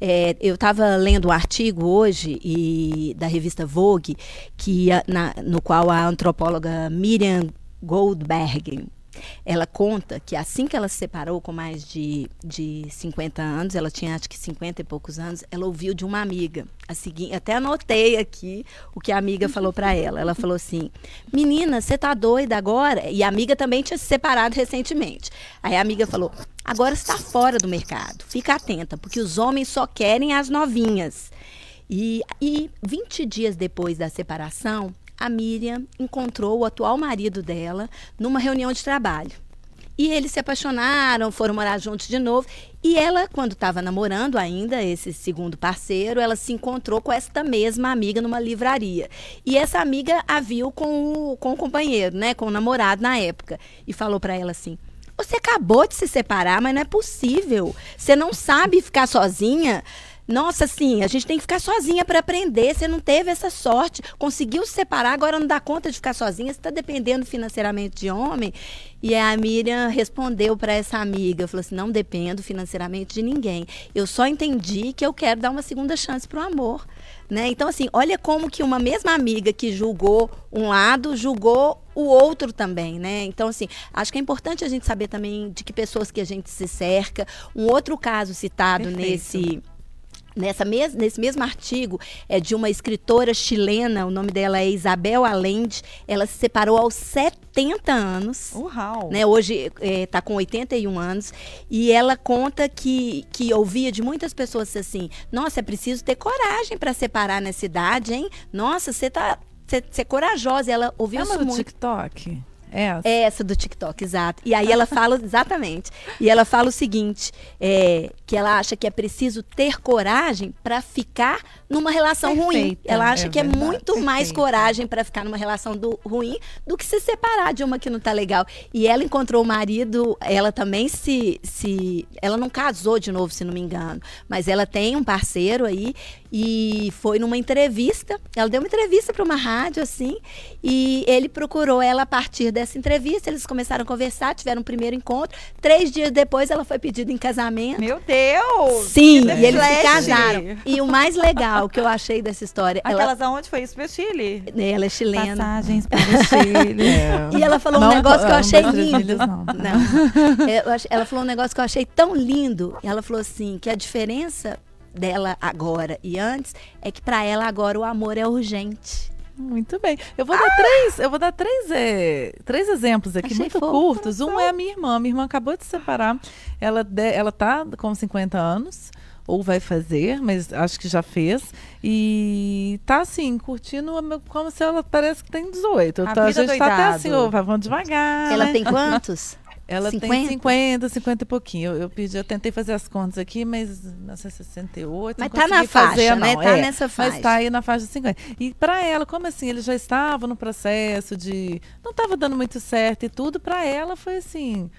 É, eu estava lendo um artigo hoje e, da revista Vogue, que, na, no qual a antropóloga Miriam Goldberg ela conta que assim que ela se separou com mais de, de 50 anos, ela tinha acho que 50 e poucos anos, ela ouviu de uma amiga. A seguinte, até anotei aqui o que a amiga falou para ela. Ela falou assim: Menina, você tá doida agora? E a amiga também tinha se separado recentemente. Aí a amiga falou: Agora está fora do mercado. Fica atenta, porque os homens só querem as novinhas. E, e 20 dias depois da separação, a Miriam encontrou o atual marido dela numa reunião de trabalho. E eles se apaixonaram, foram morar juntos de novo. E ela, quando estava namorando ainda, esse segundo parceiro, ela se encontrou com esta mesma amiga numa livraria. E essa amiga a viu com o, com o companheiro, né? Com o namorado na época. E falou para ela assim: Você acabou de se separar, mas não é possível. Você não sabe ficar sozinha. Nossa, sim, a gente tem que ficar sozinha para aprender. Você não teve essa sorte, conseguiu se separar, agora não dá conta de ficar sozinha, você está dependendo financeiramente de homem. E a Miriam respondeu para essa amiga, falou assim: não dependo financeiramente de ninguém. Eu só entendi que eu quero dar uma segunda chance para o amor. Né? Então, assim, olha como que uma mesma amiga que julgou um lado, julgou o outro também, né? Então, assim, acho que é importante a gente saber também de que pessoas que a gente se cerca. Um outro caso citado Perfeito. nesse Nessa mes nesse mesmo artigo é de uma escritora chilena, o nome dela é Isabel Allende. Ela se separou aos 70 anos. Uau! Né, hoje está é, com 81 anos. E ela conta que, que ouvia de muitas pessoas assim: Nossa, é preciso ter coragem para separar nessa idade, hein? Nossa, você tá. Você é corajosa. Ela ouviu é isso muito. TikTok? Essa. É essa do TikTok, exato. E aí ela fala, exatamente. E ela fala o seguinte: é, que ela acha que é preciso ter coragem para ficar numa relação Perfeita, ruim. Ela acha é que é verdade, muito mais perfeita. coragem para ficar numa relação do, ruim do que se separar de uma que não tá legal. E ela encontrou o marido, ela também se, se. Ela não casou de novo, se não me engano. Mas ela tem um parceiro aí e foi numa entrevista. Ela deu uma entrevista para uma rádio, assim, e ele procurou ela a partir dessa entrevista. Eles começaram a conversar, tiveram um primeiro encontro. Três dias depois, ela foi pedida em casamento. Meu Deus! Sim, que e eles se casaram. E o mais legal que eu achei dessa história, ela, Aquelas aonde foi isso? Foi Chile. ela é chilena. Passagens para o Chile. E ela falou Não, um negócio que eu não, achei lindo. milhas, não. Não. É, ela falou um negócio que eu achei tão lindo. Ela falou assim, que a diferença dela agora e antes é que pra ela agora o amor é urgente. Muito bem. Eu vou dar três, eu vou dar três, é, três exemplos aqui Achei muito fofo. curtos. Um é a minha irmã. Minha irmã acabou de se separar. Ela, de, ela tá com 50 anos. Ou vai fazer, mas acho que já fez. E tá assim, curtindo como se ela parece que tem 18. A Tá, a vida gente tá até doidado. assim, vamos devagar. Ela né? tem quantos? Ela tem 50? 50, 50 e pouquinho. Eu, eu pedi, eu tentei fazer as contas aqui, mas não sei, 68. Mas tá na consegui fazer, faixa, né? não. Tá É, nessa Mas faixa. tá aí na faixa de 50. E pra ela, como assim, ele já estava no processo de. Não estava dando muito certo e tudo, pra ela foi assim.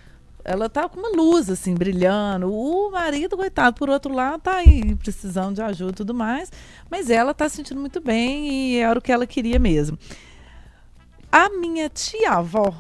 Ela tava com uma luz, assim, brilhando. O marido, coitado, por outro lado, tá aí precisando de ajuda e tudo mais. Mas ela tá se sentindo muito bem e era o que ela queria mesmo. A minha tia-avó,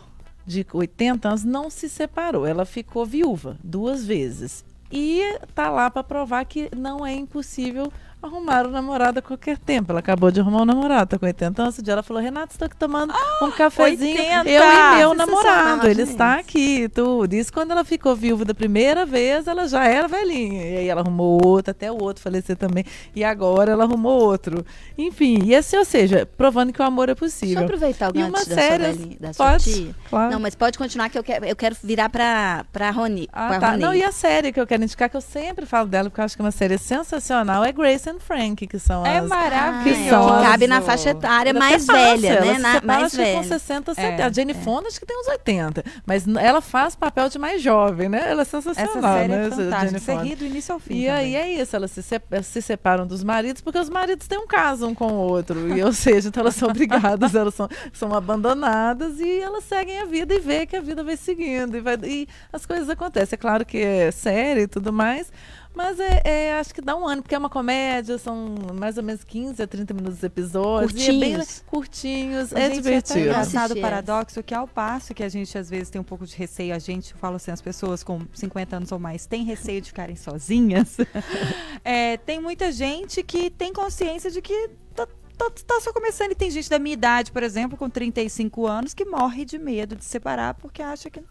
de 80 anos, não se separou. Ela ficou viúva duas vezes. E tá lá para provar que não é impossível arrumar um namorado a qualquer tempo. Ela acabou de arrumar um namorado, tá com 80 anos. Esse dia ela falou: Renato, estou aqui tomando um cafezinho. 80! Eu e meu namorado. Ele está aqui, tudo. Isso quando ela ficou viúva da primeira vez, ela já era velhinha. E aí ela arrumou outro, até o outro falecer também. E agora ela arrumou outro. Enfim, e assim, ou seja, provando que o amor é Deixa possível. eu aproveitar o E uma gancho da, série, sua, velhinha- da sua pode? tia. Claro. Não, mas pode continuar que eu quero, eu quero virar pra, pra Roni. Ah, pra tá. Roni. Não, e a série que eu quero indicar, que eu sempre falo dela, porque eu acho que é uma série sensacional, é Grace and Frank, que são É as... maravilhoso. que são as- cabe na faixa etária mais velha, ela né? Na, mais acho que com velha. 60, 70. É, a Jane Fonda acho que tem uns 80. Mas ela faz papel de mais jovem, né? Ela é Essa sensacional, série né? é essa fantástica. Você Fonda. ri do início ao fim. E aí também. é isso, elas se, se separam dos maridos porque os maridos têm um caso um com o outro. E, ou seja, então elas são obrigadas, elas são, são abandonadas e elas seguem a vida e vê que a vida vai seguindo. E, vai- e as coisas acontecem. É claro que é série e tudo mais, mas é, é- acho que dá um ano, porque é uma comédia, são mais ou menos 15 a 30 minutos de episódios. E é bem Curtinhos. curtinhos, Mas, é gente, divertido. É tão engraçado o paradoxo que ao passo que a gente às vezes tem um pouco de receio, a gente, eu falo assim, as pessoas com 50 anos ou mais têm receio de ficarem sozinhas. É, tem muita gente que tem consciência de que tá, tá- tá só começando. E tem gente da minha idade, por exemplo, com 35 anos, que morre de medo de se separar porque acha que.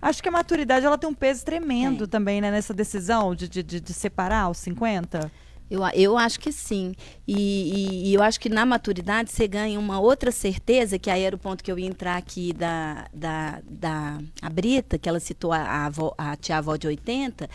Acho que a maturidade ela tem um peso tremendo Tem. também, né? Nessa decisão de, de, de, separar aos 50. Eu, eu acho que sim. E, e- e eu acho que na maturidade você ganha uma outra certeza, que aí era o ponto que eu ia entrar aqui da, da, da a Brita, que ela citou a, avó- a tia-avó de 80,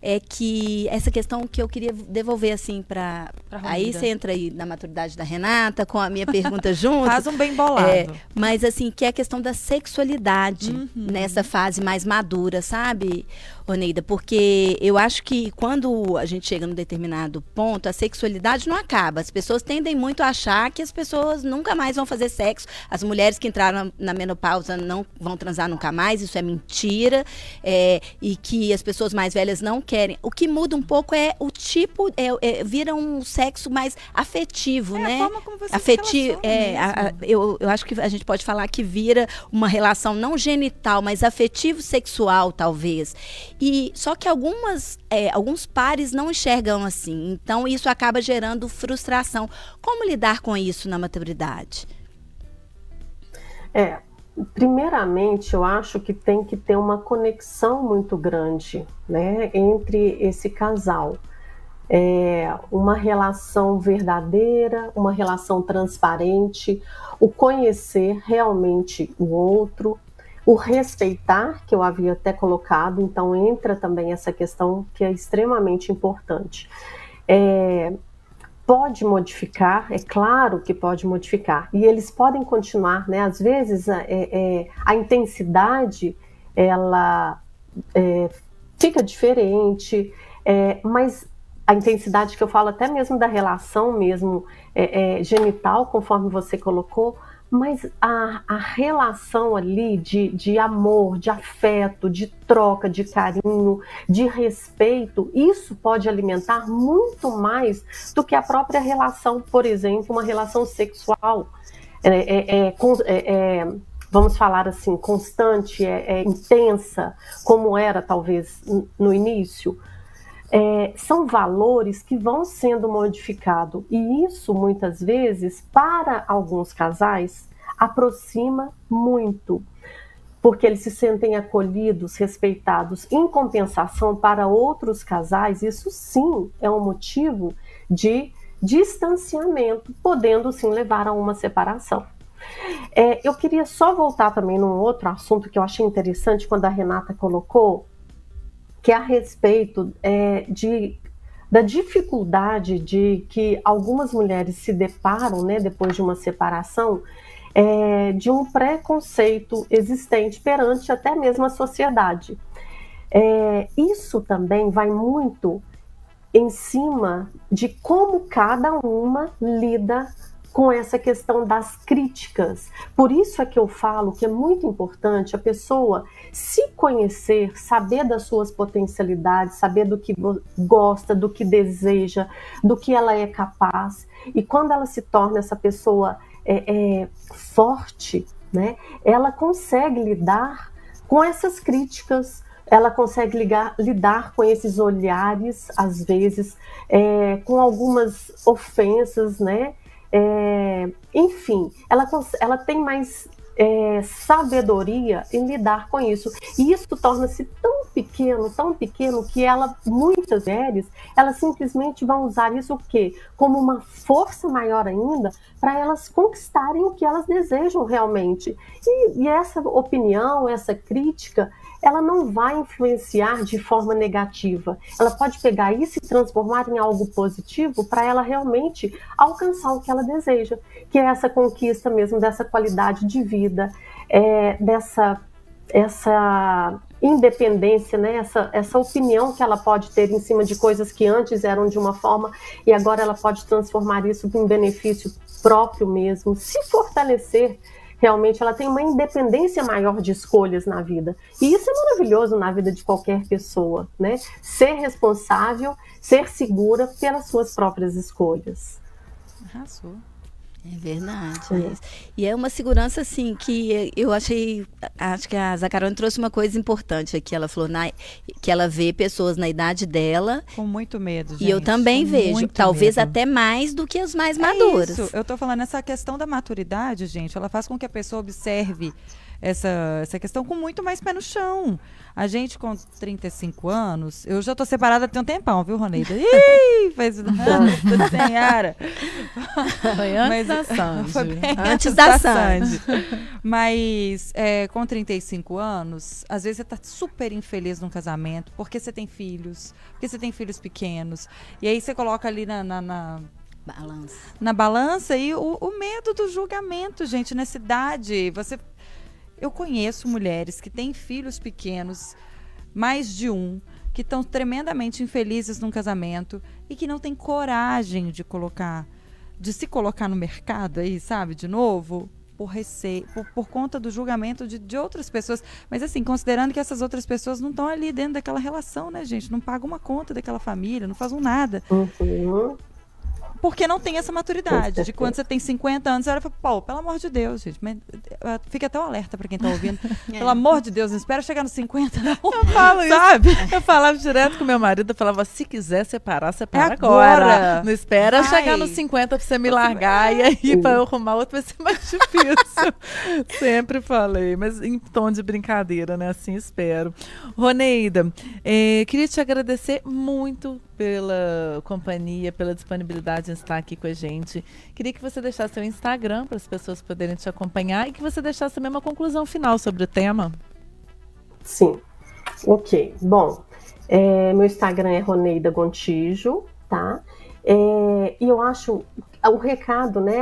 é que essa questão que eu queria devolver assim para. Aí você entra aí na maturidade da Renata, com a minha pergunta junto. Faz um bem bolado. É, mas assim, que é a questão da sexualidade Uhum. nessa fase mais madura, sabe, Oneida? Porque eu acho que quando a gente chega num determinado ponto, a sexualidade não acaba. As pessoas tendem muito a achar que as pessoas nunca mais vão fazer sexo. As mulheres que entraram na menopausa não vão transar nunca mais, isso é mentira. É, e que as pessoas mais velhas não querem. O que muda um pouco é o tipo, é, é, vira um sexo mais afetivo, É a né? forma como você afetivo, é, a- a- eu, eu acho que a gente pode falar que vira uma relação não genital, mas afetivo-sexual, talvez. E só que algumas, é, alguns pares não enxergam assim. Então isso acaba gerando frustração. Como lidar com isso na maturidade? É, primeiramente, eu acho que tem que ter uma conexão muito grande né, entre esse casal. É, uma relação verdadeira, uma relação transparente, o conhecer realmente o outro, o respeitar, que eu havia até colocado, então entra também essa questão que é extremamente importante. É, pode modificar, é claro que pode modificar, e eles podem continuar, né? Às vezes é, é, a intensidade ela é, fica diferente, É, mas a intensidade que eu falo até mesmo da relação mesmo é, é, genital, conforme você colocou, mas a, a relação ali de, de amor, de afeto, de troca, de carinho, de respeito, isso pode alimentar muito mais do que a própria relação, por exemplo, uma relação sexual. É, é, é, é, é vamos falar assim, constante, é, intensa, como era talvez no início. É, são valores que vão sendo modificados. E isso, muitas vezes, para alguns casais, aproxima muito, porque eles se sentem acolhidos, respeitados. Em compensação, para outros casais, isso sim é um motivo de distanciamento, podendo sim levar a uma separação. É, eu queria só voltar também num outro assunto que eu achei interessante quando a Renata colocou, que é a respeito é, de, da dificuldade de que algumas mulheres se deparam, né, depois de uma separação, é, de um preconceito existente perante até mesmo a sociedade. É, isso também vai muito em cima de como cada uma lida com essa questão das críticas. Por isso é que eu falo que é muito importante a pessoa se conhecer, saber das suas potencialidades, saber do que gosta, do que deseja, do que ela é capaz. E quando ela se torna essa pessoa é, é, forte, né, ela consegue lidar com essas críticas, ela consegue ligar, lidar com esses olhares, às vezes, é, com algumas ofensas, né? É, enfim, ela, ela tem mais é, sabedoria em lidar com isso. E isso torna-se tão pequeno, tão pequeno, que ela, muitas mulheres, elas simplesmente vão usar isso o quê? Como uma força maior ainda para elas conquistarem o que elas desejam realmente. E, e essa opinião, essa crítica, ela não vai influenciar de forma negativa. Ela pode pegar isso e transformar em algo positivo para ela realmente alcançar o que ela deseja, que é essa conquista mesmo dessa qualidade de vida, é, dessa essa independência, né? essa, essa opinião que ela pode ter em cima de coisas que antes eram de uma forma e agora ela pode transformar isso em benefício próprio mesmo, se fortalecer realmente ela tem uma independência maior de escolhas na vida. E isso é maravilhoso na vida de qualquer pessoa, né? Ser responsável, ser segura pelas suas próprias escolhas. Arrasou. É verdade. É. E é uma segurança, assim, que eu achei. Acho que a Zacarone trouxe uma coisa importante aqui. Ela falou na, que ela vê pessoas na idade dela. Com muito medo, gente. E eu também Com vejo. Talvez medo. até mais do que as mais é maduras. Isso. Eu tô falando essa questão da maturidade, gente. Ela faz com que a pessoa observe essa, essa questão com muito mais pé no chão. A gente com 35 anos, eu já tô separada tem um tempão, viu, Roneida? Ih, faz anos da senhora. Foi antes Mas, da Sandy. Antes da, da Sandy. Mas é, com 35 anos, às vezes você tá super infeliz num casamento, porque você tem filhos, porque você tem filhos pequenos. E aí você coloca ali na, na, na balança. Na balança e o, o, medo do julgamento, gente, nessa idade. Você eu conheço mulheres que têm filhos pequenos, mais de um, que estão tremendamente infelizes num casamento e que não têm coragem de colocar, de se colocar no mercado aí, sabe, de novo, por receio, por, por conta do julgamento de, de outras pessoas. Mas assim, considerando que essas outras pessoas não estão ali dentro daquela relação, né, gente? Não pagam uma conta daquela família, não fazem nada. Uhum porque não tem essa maturidade. De quando você tem 50 anos, você olha e fala, pô, pelo amor de Deus, gente. Mas, uh, fica até um alerta para quem tá ouvindo. É. Pelo amor de Deus, não espera chegar nos 50, não. Eu falo sabe? Isso. Eu falava direto com meu marido, eu falava, se quiser separar, separa é agora. agora. Não espera Ai. chegar nos 50 pra você me largar e aí pra eu arrumar outro vai ser mais difícil. Sempre falei, mas em tom de brincadeira, né? Assim espero. Roneida, eh, queria te agradecer muito pela companhia, pela disponibilidade em estar aqui com a gente. Queria que você deixasse seu Instagram para as pessoas poderem te acompanhar e que você deixasse também uma conclusão final sobre o tema. Sim. Ok. Bom, é, meu Instagram é Roneida Gontijo, tá? É, e eu acho o recado, né,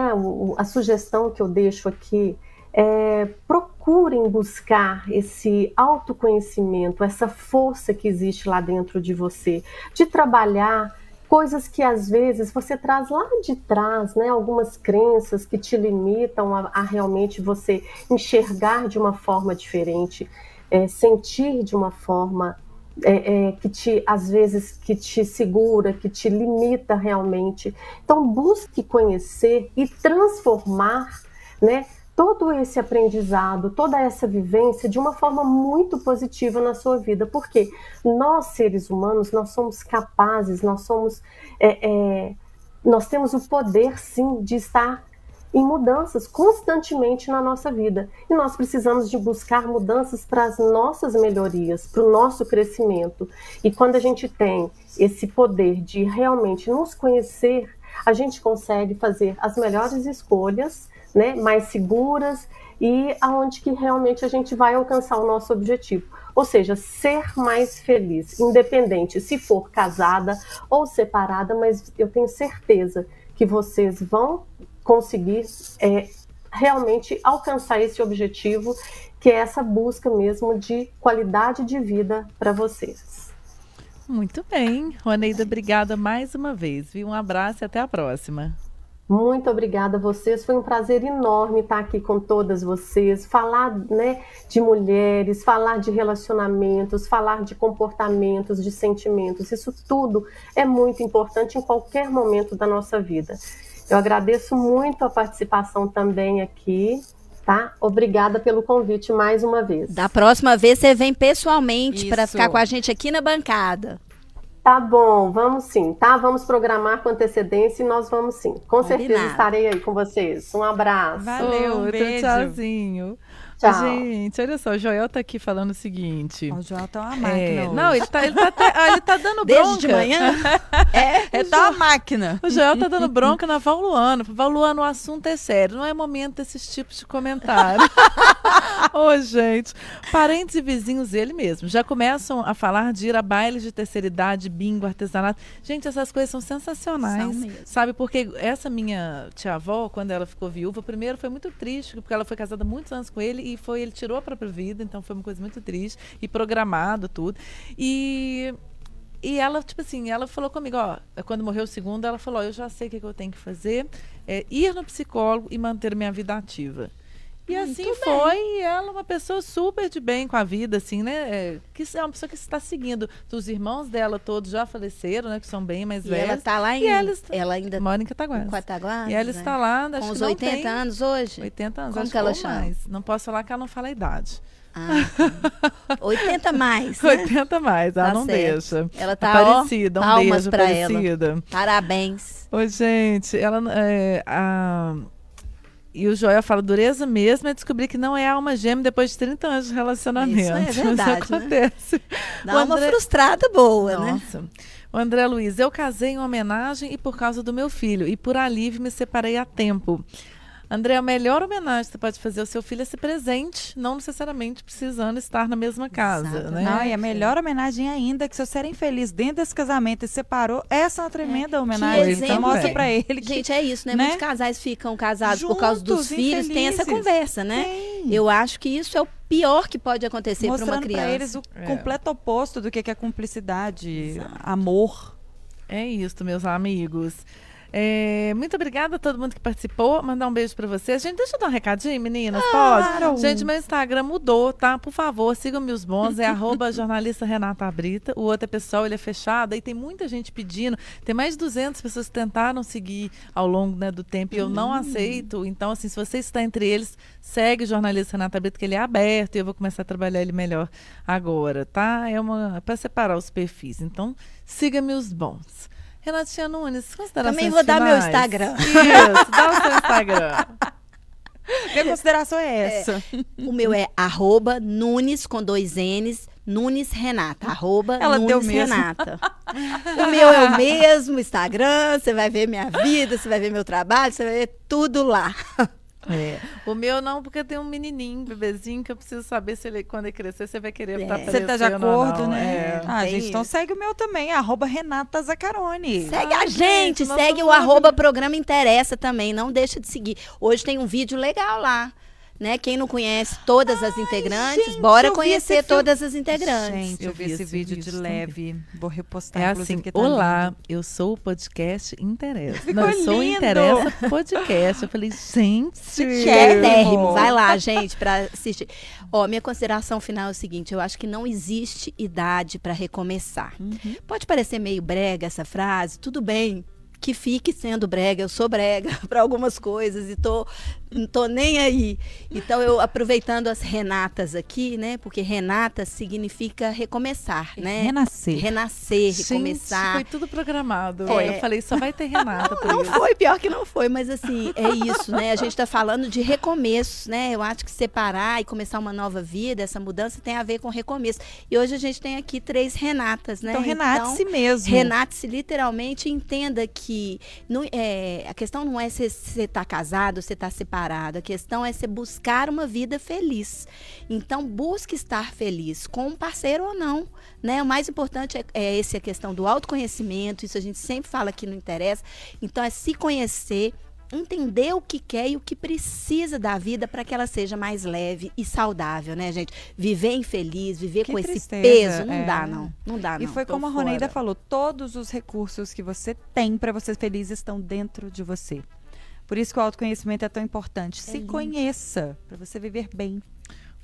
a sugestão que eu deixo aqui é, procurem buscar esse autoconhecimento, essa força que existe lá dentro de você, de trabalhar coisas que às vezes você traz lá de trás, né? Algumas crenças que te limitam a, a realmente você enxergar de uma forma diferente, é, sentir de uma forma é, é, que te às vezes que te segura, que te limita realmente. Então busque conhecer e transformar, né? Todo esse aprendizado, toda essa vivência de uma forma muito positiva na sua vida, porque nós seres humanos nós somos capazes, nós somos, é, é, nós temos o poder sim de estar em mudanças constantemente na nossa vida e nós precisamos de buscar mudanças para as nossas melhorias, para o nosso crescimento. E quando a gente tem esse poder de realmente nos conhecer, a gente consegue fazer as melhores escolhas né, mais seguras e aonde que realmente a gente vai alcançar o nosso objetivo. Ou seja, ser mais feliz, independente se for casada ou separada, mas eu tenho certeza que vocês vão conseguir é, realmente alcançar esse objetivo, que é essa busca mesmo de qualidade de vida para vocês. Muito bem. Roneida, obrigada mais uma vez. Um abraço e até a próxima. Muito obrigada a vocês. Foi um prazer enorme estar aqui com todas vocês, falar né, de mulheres, falar de relacionamentos, falar de comportamentos, de sentimentos. Isso tudo é muito importante em qualquer momento da nossa vida. Eu agradeço muito a participação também aqui. Tá? Obrigada pelo convite mais uma vez. Da próxima vez você vem pessoalmente para ficar com a gente aqui na bancada. Tá bom, vamos sim, tá? Vamos programar com antecedência e nós vamos sim. Com Combinado. certeza estarei aí com vocês. Um abraço. Valeu, um beijo. Tchauzinho. Tchau. Gente, olha só, o Joel tá aqui falando o seguinte. O Joel tá uma máquina. É, não, ele tá, ele, tá até, ah, ele tá dando bronca. Desde de manhã? é, é tá uma máquina. O Joel tá dando bronca na Valuano. Valuano, o assunto é sério. Não é momento desses tipos de comentário. Ô, oh, gente. Parentes e vizinhos, ele mesmo, já começam a falar de ir a bailes de terceira idade, bingo, artesanato. Gente, essas coisas são sensacionais. São mesmo. Sabe, porque essa minha tia-avó, quando ela ficou viúva, primeiro foi muito triste, porque ela foi casada muitos anos com ele e foi ele tirou a própria vida, então foi uma coisa muito triste e programado tudo. E e ela, tipo assim, ela falou comigo, ó, quando morreu o segundo, ela falou, ó, eu já sei o que, que eu tenho que fazer, é ir no psicólogo e manter minha vida ativa. E assim Muito foi, bem. e ela é uma pessoa super de bem com a vida, assim, né? É, que é uma pessoa que está seguindo. Os irmãos dela todos já faleceram, né? Que são bem mais e velhos. ela está lá em... ela, está, ela ainda mora em Cataguases. Cataguases e ela está lá, Com os 80 tem, anos hoje? 80 anos, Como que ela chama? mais. Não posso falar que ela não fala a idade. Ah, 80 mais. Né? 80 mais, ela tá não certo. deixa. Ela tá Aparecida, ó, um beijo, pra Aparecida. ela. Parabéns. Oi, gente, ela é, a e o Joel fala, dureza mesmo é descobrir que não é alma gêmea depois de 30 anos de relacionamento. Isso é verdade, Isso acontece. Né? Dá André... uma frustrada boa, Nossa. né? Nossa. O André Luiz, eu casei em homenagem e por causa do meu filho. E por alívio me separei a tempo. André, a melhor homenagem que você pode fazer ao seu filho é ser presente, não necessariamente precisando estar na mesma casa, Exato. né? Não, e a melhor homenagem ainda, que se você era infeliz dentro desse casamento e separou, essa é uma tremenda é, homenagem. Então mostra pra ele que, Gente, é isso, né? né? Muitos casais ficam casados Juntos, por causa dos filhos, tem essa conversa, né? Tem. Eu acho que isso é o pior que pode acontecer para uma criança. Pra eles o é. completo oposto do que é cumplicidade, Exato. amor. É isso, meus amigos. É, muito obrigada a todo mundo que participou. Mandar um beijo para vocês. Gente, deixa eu dar um recadinho, meninas. Claro. Pode? Gente, meu Instagram mudou, tá? Por favor, sigam-me os bons. É arroba jornalista Renata Brita. O outro é pessoal, ele é fechado. Aí tem muita gente pedindo. Tem mais de 200 pessoas que tentaram seguir ao longo né, do tempo e eu não hum. aceito. Então, assim, se você está entre eles, segue o jornalista Renata Brita, que ele é aberto e eu vou começar a trabalhar ele melhor agora, tá? É uma para separar os perfis. Então, siga-me os bons. Renatinha Nunes, considerações Também vou finais. dar meu Instagram. Isso, dá o seu Instagram. Minha consideração é essa. É, o meu é arroba Nunes com dois N's, Nunes Renata. Arroba Ela Nunes. Renata. o meu é o mesmo Instagram, você vai ver minha vida, você vai ver meu trabalho, você vai ver tudo lá. É. O meu não, porque tem um menininho, bebezinho, que eu preciso saber se ele, quando ele crescer, você vai querer estar é. Você tá de acordo, né? É. Ah, gente, então segue o meu também, arroba Renata Zacarone. Segue ah, a gente, segue o arroba programa Interessa também, não deixa de seguir. Hoje tem um vídeo legal lá. Né? Quem não conhece todas as integrantes, gente, bora conhecer todas as integrantes. Gente, eu, eu vi esse, esse vídeo, de leve. Vou repostar. É assim, tá olá, lindo. eu sou o podcast Interessa. Ficou não, eu sou Interessa Podcast. Eu falei, gente. Chiquérrimo. Vai lá, gente, para assistir. Ó, minha consideração final é o seguinte: eu acho que não existe idade para recomeçar. Uhum. Pode parecer meio brega essa frase, tudo bem que fique sendo brega. Eu sou brega para algumas coisas e tô não tô nem aí. Então eu aproveitando as Renatas aqui, né? Porque Renata significa recomeçar, né? Renascer. Renascer, Gente, recomeçar. Foi tudo programado. É... Eu falei, só vai ter Renata. não, não foi, pior que não foi, mas assim, é isso, né? A gente está falando de recomeço, né? Eu acho que separar e começar uma nova vida, essa mudança tem a ver com recomeço. E hoje a gente tem aqui três Renatas, né? Então, renate-se então, mesmo. Renate-se literalmente, entenda que não, é, a questão não é se você está casado, você está separado separado. A questão é você buscar uma vida feliz. Então, busque estar feliz, com um parceiro ou não. Né? O mais importante é, é essa questão do autoconhecimento, isso a gente sempre fala que não interessa. Então, é se conhecer, entender o que quer e o que precisa da vida para que ela seja mais leve e saudável, né, gente? Viver infeliz, viver que com tristeza, esse peso, não é. dá, não. Não dá, não. E foi como a Roneida falou, todos os recursos que você tem para você ser feliz estão dentro de você. Por isso que o autoconhecimento é tão importante. É Se isso. conheça para você viver bem.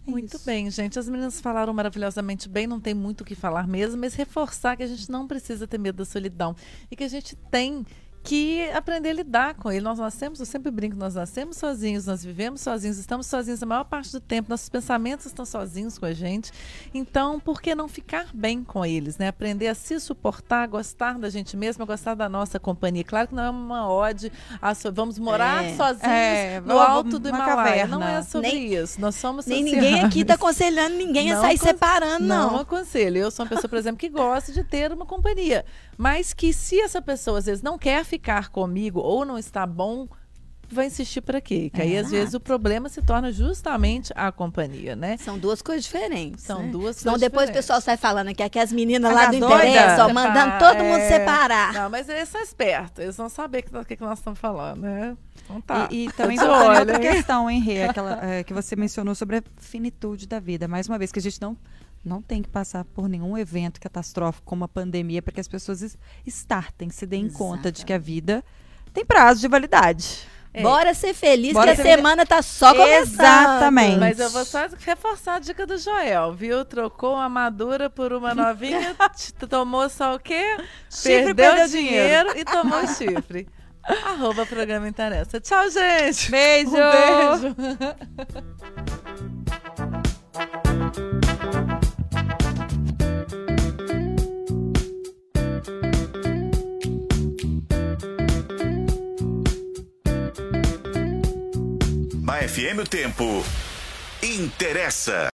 É muito isso. bem, gente. As meninas falaram maravilhosamente bem, não tem muito o que falar mesmo, mas reforçar que a gente não precisa ter medo da solidão e que a gente tem que aprender a lidar com ele. Nós nascemos, eu sempre brinco, nós nascemos sozinhos, nós vivemos sozinhos, estamos sozinhos a maior parte do tempo, nossos pensamentos estão sozinhos com a gente. Então, por que não ficar bem com eles, né? Aprender a se suportar, gostar da gente mesma, gostar da nossa companhia. Claro que não é uma ode a so... vamos morar é, sozinhos é, no alto do Himalaia. Não é sobre nem, isso. Nós somos Nem ninguém aqui está aconselhando ninguém não a sair separando, não. Não aconselho. Eu sou uma pessoa, por exemplo, que gosta de ter uma companhia. Mas que se essa pessoa às vezes não quer ficar comigo ou não está bom, vai insistir para quê? Que aí, às vezes, o problema se torna justamente a companhia, né? São duas coisas diferentes. São né? duas Senão coisas depois diferentes. o pessoal sai falando que aqui as meninas lá do interesse, ó, mandando todo mundo é... separar. Não, mas eles são espertos, eles vão saber o que, que, nós estamos falando, né? Então tá. E, e também tem outra questão, hein, Rê, aquela é, que você mencionou sobre a finitude da vida. Mais uma vez, que a gente não não tem que passar por nenhum evento catastrófico como a pandemia para que as pessoas startem, se deem Exatamente. conta de que a vida tem prazo de validade. É. Bora ser feliz Bora que ser a semana tá só começando. Exatamente. Mas eu vou só reforçar a dica do Joel, viu? Trocou uma madura por uma novinha, tomou só o quê? Chifre perdeu, perdeu dinheiro, dinheiro e tomou chifre. Arroba programa interessa. Tchau, gente. Beijo. Um beijo. FM o Tempo. Interessa.